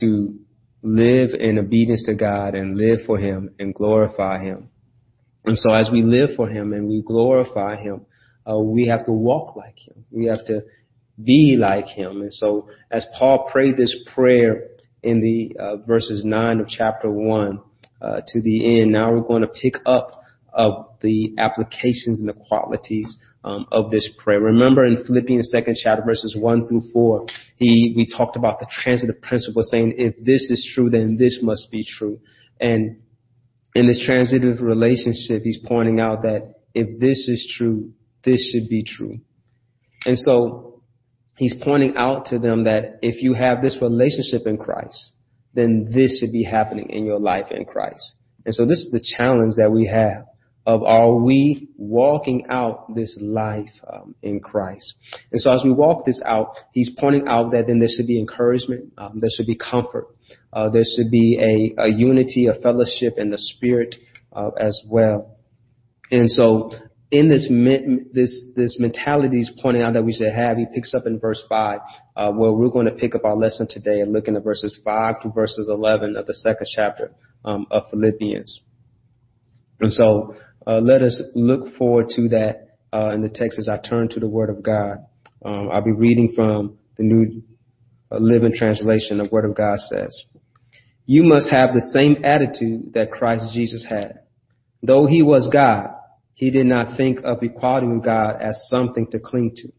to live in obedience to God and live for Him and glorify Him. And so as we live for Him and we glorify Him, uh, we have to walk like Him. We have to be like Him. And so as Paul prayed this prayer in the uh, verses 9 of chapter 1 uh, to the end, now we're going to pick up of the applications and the qualities um, of this prayer. Remember in Philippians second chapter verses one through four, he we talked about the transitive principle, saying if this is true, then this must be true. And in this transitive relationship, he's pointing out that if this is true, this should be true. And so he's pointing out to them that if you have this relationship in Christ, then this should be happening in your life in Christ. And so this is the challenge that we have of are we walking out this life um, in Christ? And so as we walk this out, he's pointing out that then there should be encouragement, um, there should be comfort, uh, there should be a, a, unity, a fellowship in the spirit uh, as well. And so in this this this mentality he's pointing out that we should have, he picks up in verse five, uh, where we're going to pick up our lesson today and looking at verses five to verses eleven of the second chapter um, of Philippians. And so uh, let us look forward to that uh, in the text as I turn to the Word of God. Um, I'll be reading from the New uh, Living Translation. The Word of God says, You must have the same attitude that Christ Jesus had. Though he was God, he did not think of equality with God as something to cling to.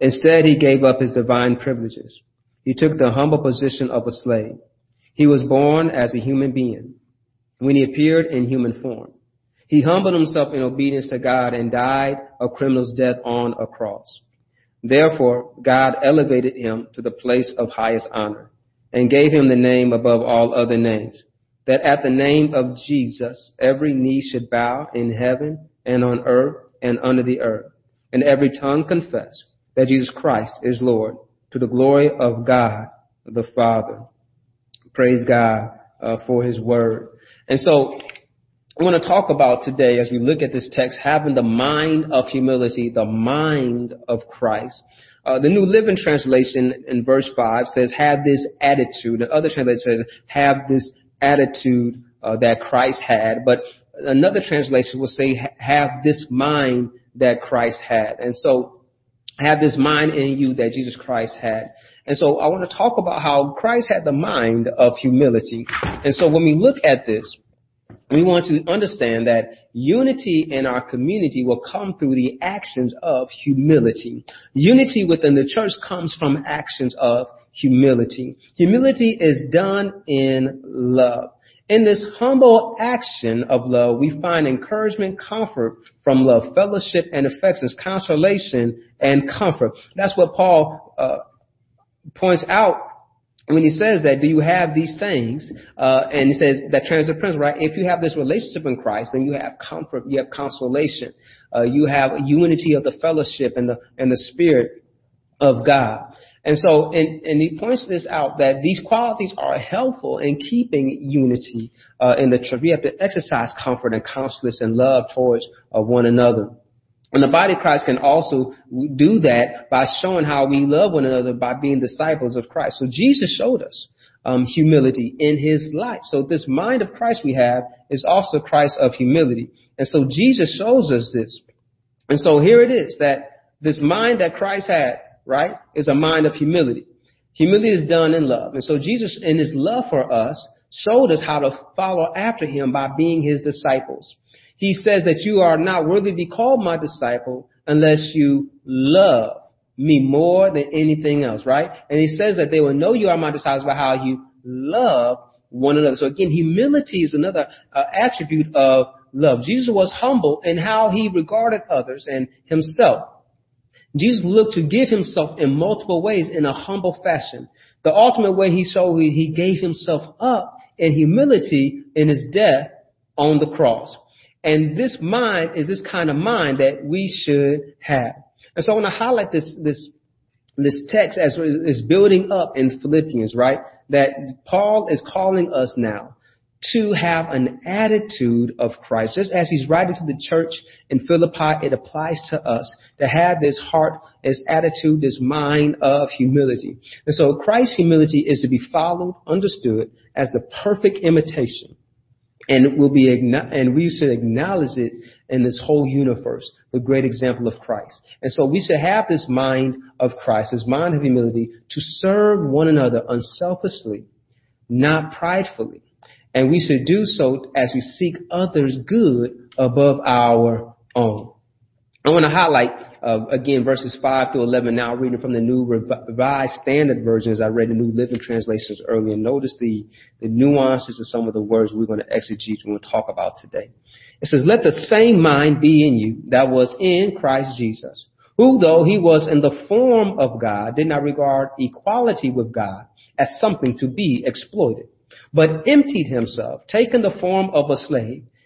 Instead, he gave up his divine privileges. He took the humble position of a slave. He was born as a human being. When he appeared in human form, he humbled himself in obedience to God and died a criminal's death on a cross. Therefore, God elevated him to the place of highest honor and gave him the name above all other names, that at the name of Jesus, every knee should bow in heaven and on earth and under the earth, and every tongue confess that Jesus Christ is Lord to the glory of God the Father. Praise God uh, for his word. And so I want to talk about today as we look at this text, having the mind of humility, the mind of Christ. Uh, the New Living Translation in verse 5 says, have this attitude. The other translation says, have this attitude uh, that Christ had. But another translation will say, have this mind that Christ had. And so, have this mind in you that Jesus Christ had. And so I want to talk about how Christ had the mind of humility. And so when we look at this, we want to understand that unity in our community will come through the actions of humility. Unity within the church comes from actions of humility. Humility is done in love. In this humble action of love, we find encouragement, comfort from love, fellowship and affections, consolation and comfort. That's what Paul uh, points out when he says that, do you have these things? Uh, and he says that transitive principle, right? If you have this relationship in Christ, then you have comfort, you have consolation, uh, you have unity of the fellowship and the and the spirit of God. And so, and, and he points this out that these qualities are helpful in keeping unity uh, in the church. We have to exercise comfort and consolation and love towards uh, one another. And the body of Christ can also do that by showing how we love one another by being disciples of Christ. So Jesus showed us um, humility in his life. So this mind of Christ we have is also Christ of humility. And so Jesus shows us this. And so here it is that this mind that Christ had, right, is a mind of humility. Humility is done in love. And so Jesus, in his love for us, showed us how to follow after him by being his disciples. He says that you are not worthy to be called my disciple unless you love me more than anything else, right? And he says that they will know you are my disciples by how you love one another. So again, humility is another uh, attribute of love. Jesus was humble in how he regarded others and himself. Jesus looked to give himself in multiple ways in a humble fashion. The ultimate way he showed he gave himself up in humility in his death on the cross. And this mind is this kind of mind that we should have. And so I want to highlight this, this, this text as is building up in Philippians, right? That Paul is calling us now to have an attitude of Christ. Just as he's writing to the church in Philippi, it applies to us to have this heart, this attitude, this mind of humility. And so Christ's humility is to be followed, understood as the perfect imitation. And it will be, and we should acknowledge it in this whole universe, the great example of Christ. And so we should have this mind of Christ, this mind of humility to serve one another unselfishly, not pridefully and we should do so as we seek others' good above our own. I want to highlight uh, again verses 5 through 11 now reading from the new revised standard version as I read the new living translations earlier. Notice the, the nuances of some of the words we're going to exegete and we'll talk about today. It says, let the same mind be in you that was in Christ Jesus, who though he was in the form of God, did not regard equality with God as something to be exploited but emptied himself, taking the form of a slave,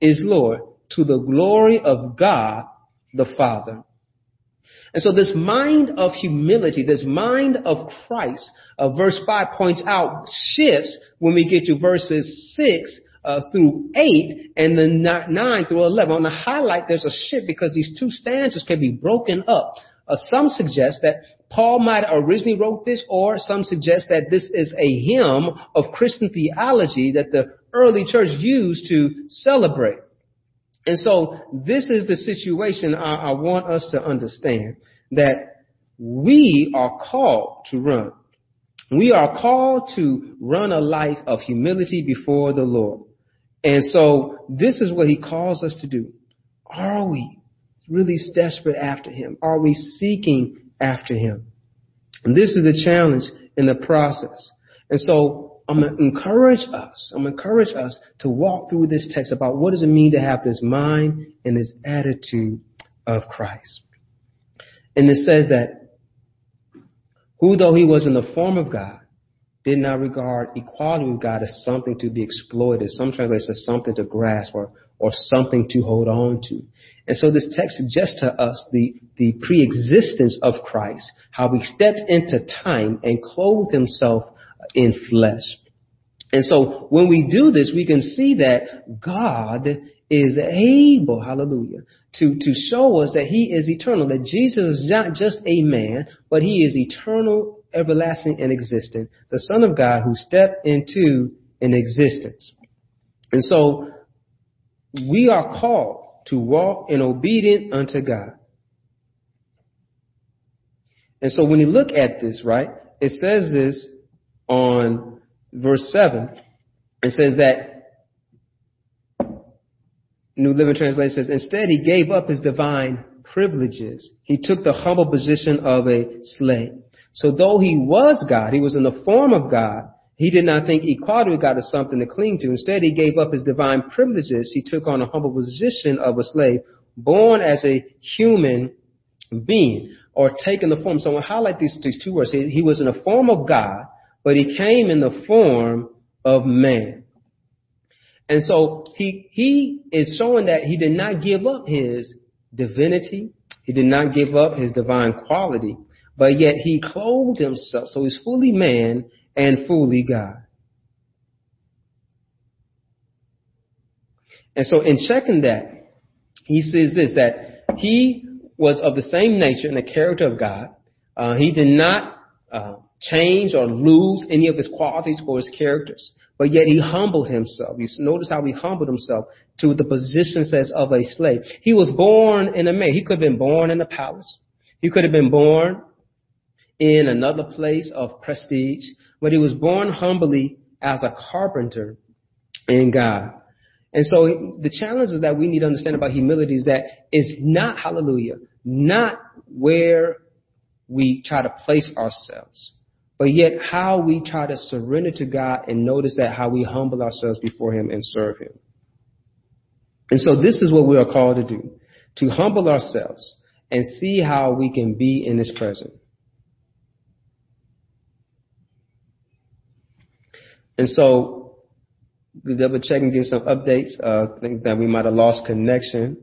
is Lord to the glory of God the Father. And so this mind of humility, this mind of Christ, uh, verse 5 points out, shifts when we get to verses 6 uh, through 8 and then 9 through 11. On the highlight, there's a shift because these two stanzas can be broken up. Uh, some suggest that Paul might have originally wrote this, or some suggest that this is a hymn of Christian theology that the early church used to celebrate. And so this is the situation I, I want us to understand that we are called to run. We are called to run a life of humility before the Lord. And so this is what he calls us to do. Are we really desperate after him? Are we seeking after him. And this is the challenge in the process. And so I'm going to encourage us, I'm going to encourage us to walk through this text about what does it mean to have this mind and this attitude of Christ. And it says that who though he was in the form of God, did not regard equality with God as something to be exploited. Some translations as something to grasp or, or something to hold on to. And so this text suggests to us the, the pre-existence of Christ, how he stepped into time and clothed himself in flesh. And so when we do this, we can see that God is able, hallelujah, to, to show us that he is eternal, that Jesus is not just a man, but he is eternal, everlasting, and existent, the Son of God who stepped into an existence. And so we are called to walk in obedience unto God. And so when you look at this, right, it says this on verse 7. It says that New Living Translation says, instead he gave up his divine privileges. He took the humble position of a slave. So though he was God, he was in the form of God, he did not think equality with God is something to cling to. Instead, he gave up his divine privileges. He took on a humble position of a slave, born as a human being, or taken the form. So I highlight these, these two words. He, he was in the form of God, but he came in the form of man. And so he, he is showing that he did not give up his divinity. He did not give up his divine quality, but yet he clothed himself. So he's fully man and fully God. And so in checking that, he says this, that he was of the same nature and the character of God. Uh, he did not uh, change or lose any of his qualities or his characters, but yet he humbled himself. You notice how he humbled himself to the position says of a slave. He was born in a man. He could have been born in a palace. He could have been born in another place of prestige, but he was born humbly as a carpenter in God. And so the challenges that we need to understand about humility is that it's not, hallelujah, not where we try to place ourselves, but yet how we try to surrender to God and notice that how we humble ourselves before Him and serve Him. And so this is what we are called to do, to humble ourselves and see how we can be in His presence. And so we double check and get some updates. Uh, I think that we might have lost connection